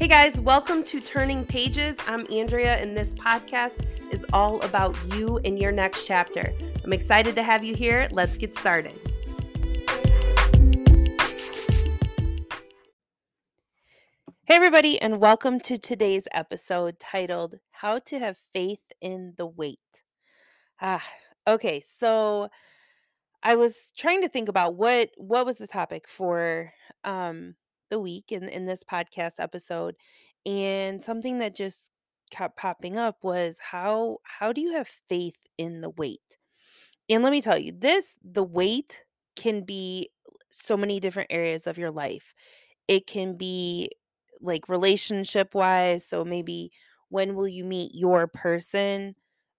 Hey guys, welcome to Turning Pages. I'm Andrea, and this podcast is all about you and your next chapter. I'm excited to have you here. Let's get started. Hey, everybody, and welcome to today's episode titled How to Have Faith in the Wait. Ah, okay, so I was trying to think about what what was the topic for um the week in in this podcast episode and something that just kept popping up was how how do you have faith in the wait? And let me tell you, this the wait can be so many different areas of your life. It can be like relationship wise, so maybe when will you meet your person?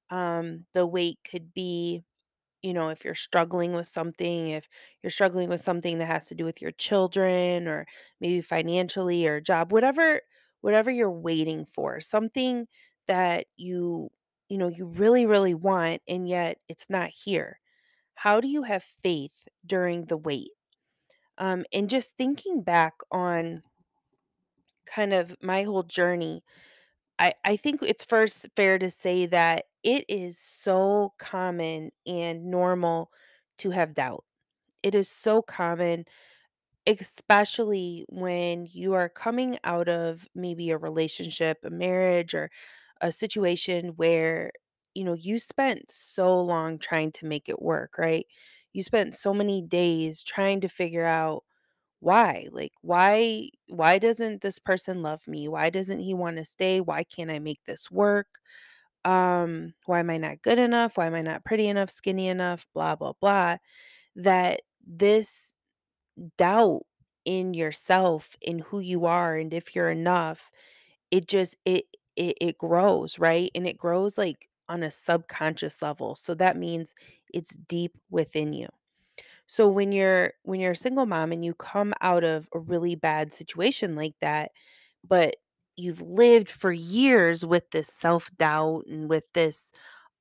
Um the wait could be you know, if you're struggling with something, if you're struggling with something that has to do with your children or maybe financially or job, whatever whatever you're waiting for, something that you you know, you really really want and yet it's not here. How do you have faith during the wait? Um and just thinking back on kind of my whole journey, I I think it's first fair to say that it is so common and normal to have doubt it is so common, especially when you are coming out of maybe a relationship, a marriage, or a situation where, you know, you spent so long trying to make it work, right? You spent so many days trying to figure out why. Like why why doesn't this person love me? Why doesn't he want to stay? Why can't I make this work? Um, why am I not good enough? Why am I not pretty enough, skinny enough, blah blah blah that this doubt in yourself in who you are and if you're enough it just it it, it grows right and it grows like on a subconscious level so that means it's deep within you so when you're when you're a single mom and you come out of a really bad situation like that but you've lived for years with this self-doubt and with this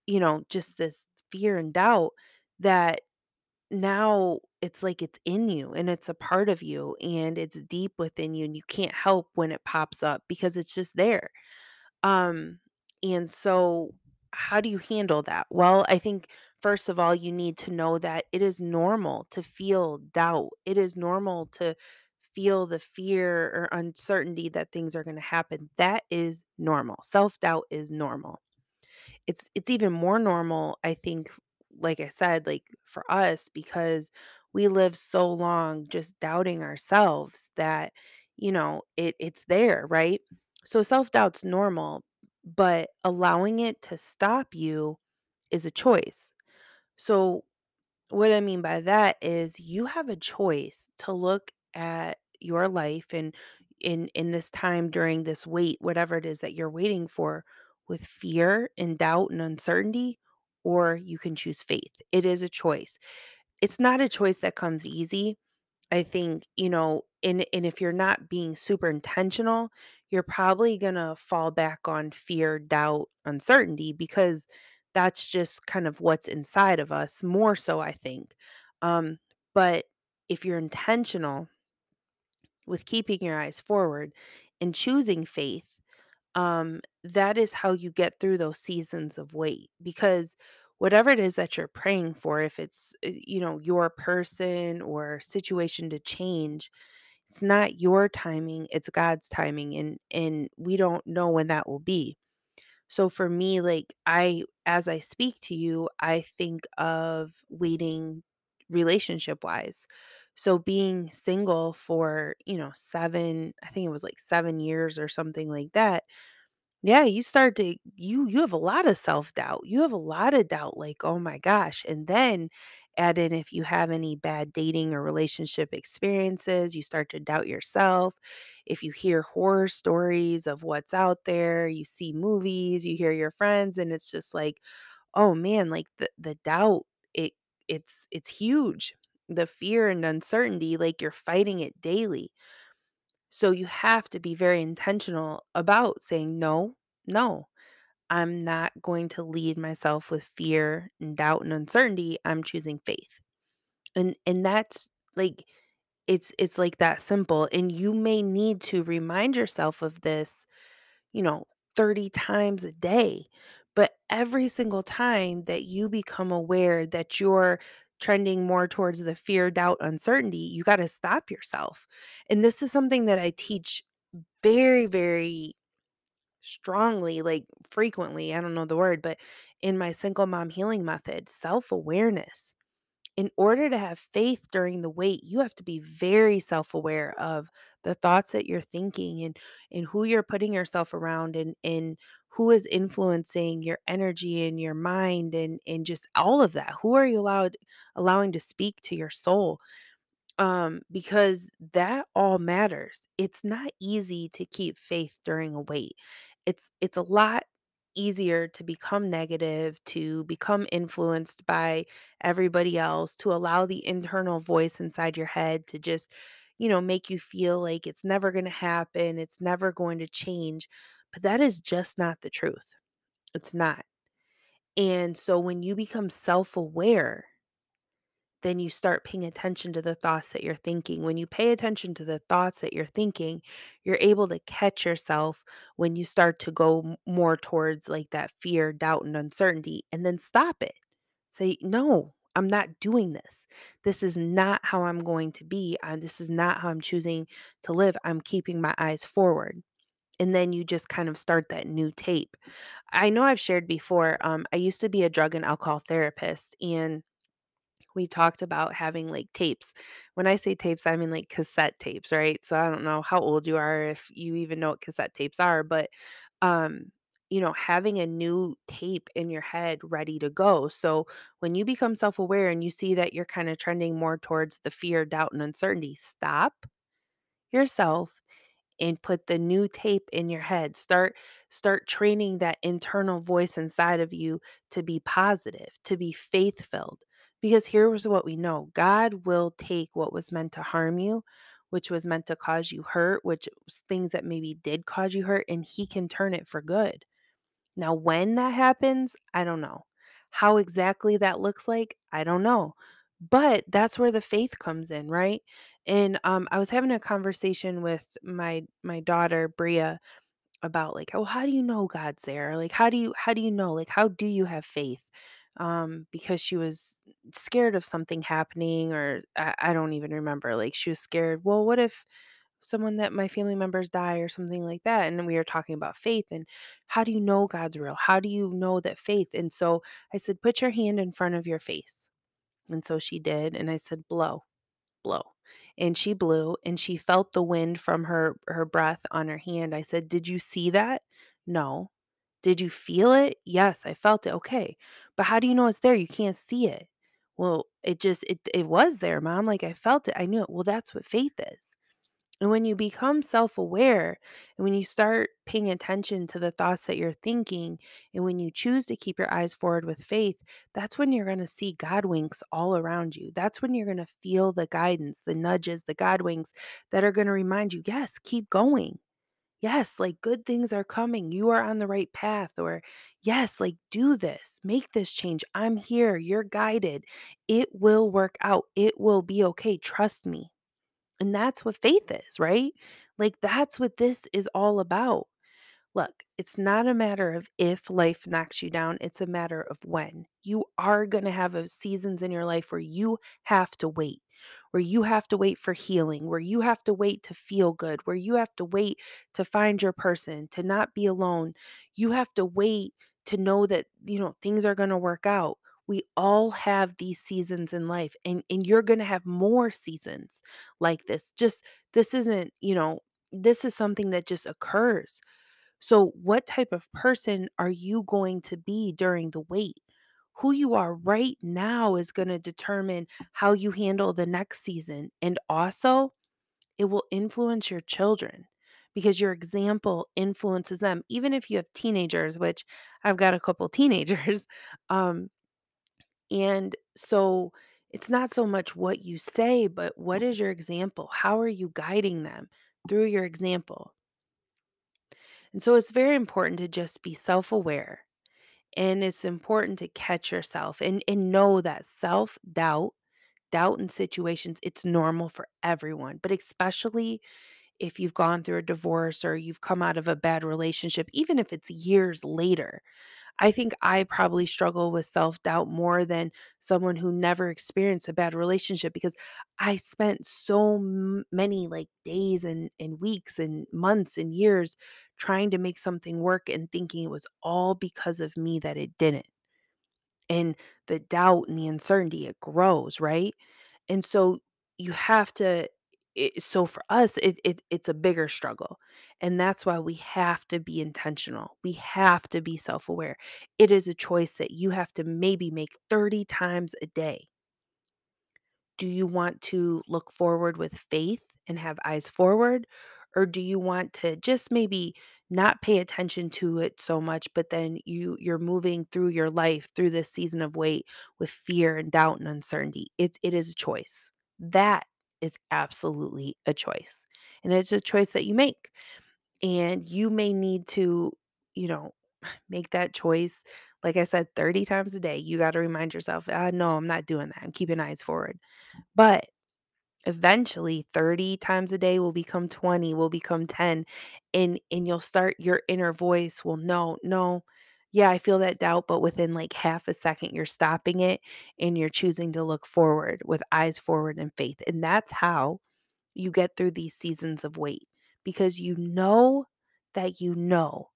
you know just this fear and doubt that now it's like it's in you and it's a part of you and it's deep within you and you can't help when it pops up because it's just there. Um and so how do you handle that? Well, I think first of all you need to know that it is normal to feel doubt. It is normal to feel the fear or uncertainty that things are going to happen. That is normal. Self-doubt is normal it's it's even more normal i think like i said like for us because we live so long just doubting ourselves that you know it it's there right so self-doubt's normal but allowing it to stop you is a choice so what I mean by that is you have a choice to look at your life and in in this time during this wait, whatever it is that you're waiting for, with fear and doubt and uncertainty, or you can choose faith. It is a choice. It's not a choice that comes easy. I think, you know, and and if you're not being super intentional, you're probably going to fall back on fear, doubt, uncertainty because that's just kind of what's inside of us more so I think. Um but if you're intentional with keeping your eyes forward and choosing faith, um that is how you get through those seasons of wait because whatever it is that you're praying for if it's uh, you know your person or situation to change it's not your timing, it's God's timing and and we don't know when that will be. So for me like I as I speak to you, I think of waiting relationship wise. So being single for, you know, 7, I think it was like 7 years or something like that yeah, you start to you you have a lot of self-doubt. You have a lot of doubt like, "Oh my gosh." And then add in if you have any bad dating or relationship experiences, you start to doubt yourself. If you hear horror stories of what's out there, you see movies, you hear your friends and it's just like, "Oh man, like the the doubt it it's it's huge." The fear and uncertainty like you're fighting it daily. So you have to be very intentional about saying, no, no, I'm not going to lead myself with fear and doubt and uncertainty. I'm choosing faith. And and that's like It's it's like that simple, and you may need to remind yourself of this, you know, 30 times a day. But every single time that you become aware that you're trending more towards the fear, doubt, uncertainty, you got to stop yourself. And this is something that I teach very, very strongly, like frequently, I don't know the word, but in my single mom healing method, self awareness in order to have faith during the wait, you have to be very self-aware of the thoughts that you're thinking and and who you're putting yourself around and and who is influencing your energy and your mind and and just all of that. Who are you allowed allowing to speak to your soul? Um, because that all matters. It's not easy to keep faith during a wait. It's it's a lot easier to become negative, to become influenced by everybody else, to allow the internal voice inside your head to just, you know, make you feel like it's never going to happen, it's never going to change. But that is just not the truth. It's not. And so when you become self-aware then you start paying attention to the thoughts that you're thinking. When you pay attention to the thoughts that you're thinking, you're able to catch yourself when you start to go more towards like that fear, doubt, and uncertainty, and then stop it. Say, no, I'm not doing this. This is not how I'm going to be. And this is not how I'm choosing to live. I'm keeping my eyes forward. And then you just kind of start that new tape. I know I've shared before, um, I used to be a drug and alcohol therapist, and we talked about having like tapes. When I say tapes, I mean like cassette tapes, right? So I don't know how old you are if you even know what cassette tapes are, but um you know, having a new tape in your head ready to go. So when you become self-aware and you see that you're kind of trending more towards the fear, doubt and uncertainty, stop yourself and put the new tape in your head. Start start training that internal voice inside of you to be positive, to be faith-filled. Because here's what we know. God will take what was meant to harm you, which was meant to cause you hurt, which was things that maybe did cause you hurt, and he can turn it for good. Now, when that happens, I don't know. How exactly that looks like, I don't know. But that's where the faith comes in, right? And um, I was having a conversation with my my daughter Bria about like, oh, how do you know God's there? Like, how do you how do you know? Like, how do you have faith? Um, because she was scared of something happening, or I, I don't even remember. Like, she was scared. Well, what if someone that my family members die or something like that and we were talking about faith and how do you know God's real? How do you know that faith? And so I said put your hand in front of your face. And so she did and I said blow, blow. And she blew and she felt the wind from her her breath on her hand. I said, "Did you see that?" "No." "Did you feel it?" "Yes, I felt it." "Okay. But how do you know it's there? You can't see it." "Well, it just it it was there, mom. Like I felt it. I knew it." "Well, that's what faith is." And when you become self aware and when you start paying attention to the thoughts that you're thinking, and when you choose to keep your eyes forward with faith, that's when you're going to see God winks all around you. That's when you're going to feel the guidance, the nudges, the God winks that are going to remind you, yes, keep going. Yes, like good things are coming. You are on the right path. Or, yes, like do this, make this change. I'm here. You're guided. It will work out. It will be okay. Trust me. And that's what faith is, right? Like, that's what this is all about. Look, it's not a matter of if life knocks you down, it's a matter of when. You are going to have seasons in your life where you have to wait, where you have to wait for healing, where you have to wait to feel good, where you have to wait to find your person, to not be alone. You have to wait to know that, you know, things are going to work out. We all have these seasons in life and and you're going to have more seasons like this. Just this isn't, you know, this is something that just occurs so, what type of person are you going to be during the wait? Who you are right now is going to determine how you handle the next season. And also, it will influence your children because your example influences them. Even if you have teenagers, which I've got a couple teenagers. Um, and so, it's not so much what you say, but what is your example? How are you guiding them through your example? And so it's very important to just be self-aware and it's important to catch yourself and and know that self-doubt, doubt in situations, it's normal for everyone, but especially if you've gone through a divorce or you've come out of a bad relationship, even if it's years later. I think I probably struggle with self doubt more than someone who never experienced a bad relationship because I spent so m- many like days and, and weeks and months and years trying to make something work and thinking it was all because of me that it didn't. And the doubt and the uncertainty, it grows, right? And so you have to it, so for us it, it it's a bigger struggle and that's why we have to be intentional we have to be self-aware it is a choice that you have to maybe make 30 times a day do you want to look forward with faith and have eyes forward? Or do you want to just maybe not pay attention to it so much, but then you you're moving through your life through this season of wait with fear and doubt and uncertainty? It it is a choice. That is absolutely a choice. And it's a choice that you make. And you may need to, you know, make that choice. Like I said, 30 times a day. You got to remind yourself, ah, no, I'm not doing that. I'm keeping eyes forward. But eventually 30 times a day will become 20, will become 10 and and you'll start your inner voice will know, no, yeah, I feel that doubt, but within like half a second you're stopping it and you're choosing to look forward with eyes forward and faith. And that's how you get through these seasons of wait because you know that you know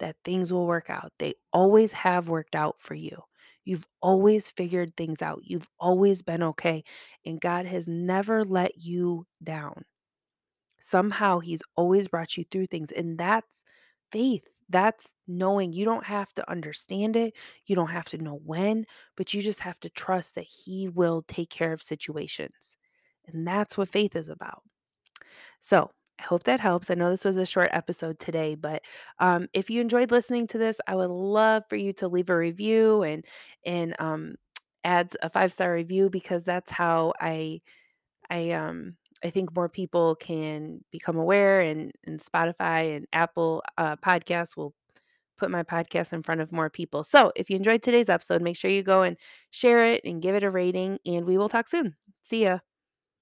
that things will work out. They always have worked out for you. You've always figured things out. You've always been okay. And God has never let you down. Somehow, He's always brought you through things. And that's faith. That's knowing you don't have to understand it. You don't have to know when, but you just have to trust that He will take care of situations. And that's what faith is about. So, I hope that helps. I know this was a short episode today, but um, if you enjoyed listening to this, I would love for you to leave a review and and um, add a five star review because that's how I I um I think more people can become aware and and Spotify and Apple uh, Podcasts will put my podcast in front of more people. So if you enjoyed today's episode, make sure you go and share it and give it a rating, and we will talk soon. See ya.